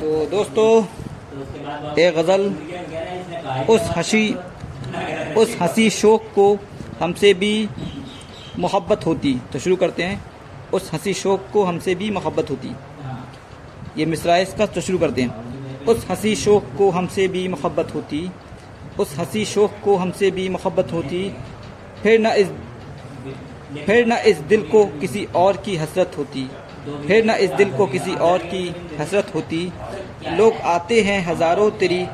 तो दोस्तों एक गज़ल, उस हसी, उस हँसी शोक को हमसे भी मोहब्बत होती। तो शुरू करते हैं। उस हँसी शोक को हमसे भी मोहब्बत होती। ये मिसरा इसका तो शुरू करते हैं। उस हँसी शोक को हमसे भी मोहब्बत होती। उस हँसी शोक को हमसे भी मोहब्बत होती। फिर न इस, फिर न इस दिल को किसी और की हसरत होती। फिर न इस दिल को किसी और की हसरत होती। लोग आते हैं हज़ारों तेरी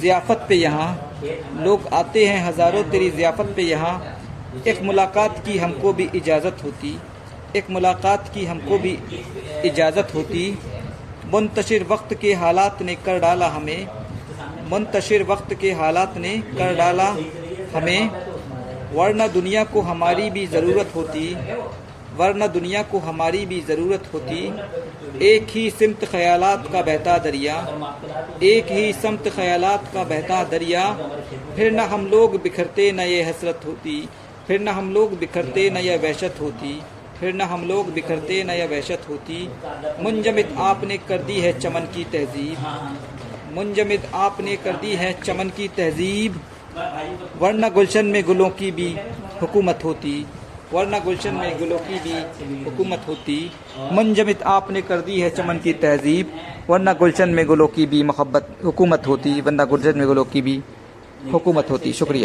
ज़ियाफ़त पे यहाँ। लोग आते हैं हज़ारों तेरी ज़ियाफ़त पे यहाँ। एक मुलाकात की हमको भी इजाज़त होती। एक मुलाकात की हमको भी इजाज़त होती। मुंतशिर वक्त के हालात ने कर डाला हमें। मुंतशिर वक्त के हालात ने कर डाला हमें। वरना दुनिया को हमारी भी ज़रूरत होती। वरना दुनिया को हमारी भी ज़रूरत होती। एक ही सिमत ख्यालात का बहता दरिया, एक ही समत ख्यालात का बहता दरिया। फिर न हम लोग बिखरते न ये हसरत होती, फिर न हम लोग बिखरते न यह वहशत होती, फिर न हम लोग बिखरते न यह वहशत होती। मुंजमिद आपने कर दी है चमन की तहजीब मुंजमिद आपने कर दी है चमन की तहजीब। वरना गुलशन में गुलों की भी हुकूमत होती। वरना गुलशन में गुलों की भी हुकूमत होती। मुंजमित आपने कर दी है चमन की तहजीब। वरना गुलशन में गुलों की भी मोहब्बत हुकूमत होती, वरना गुलशन में गुलों की भी हुकूमत होती। शुक्रिया।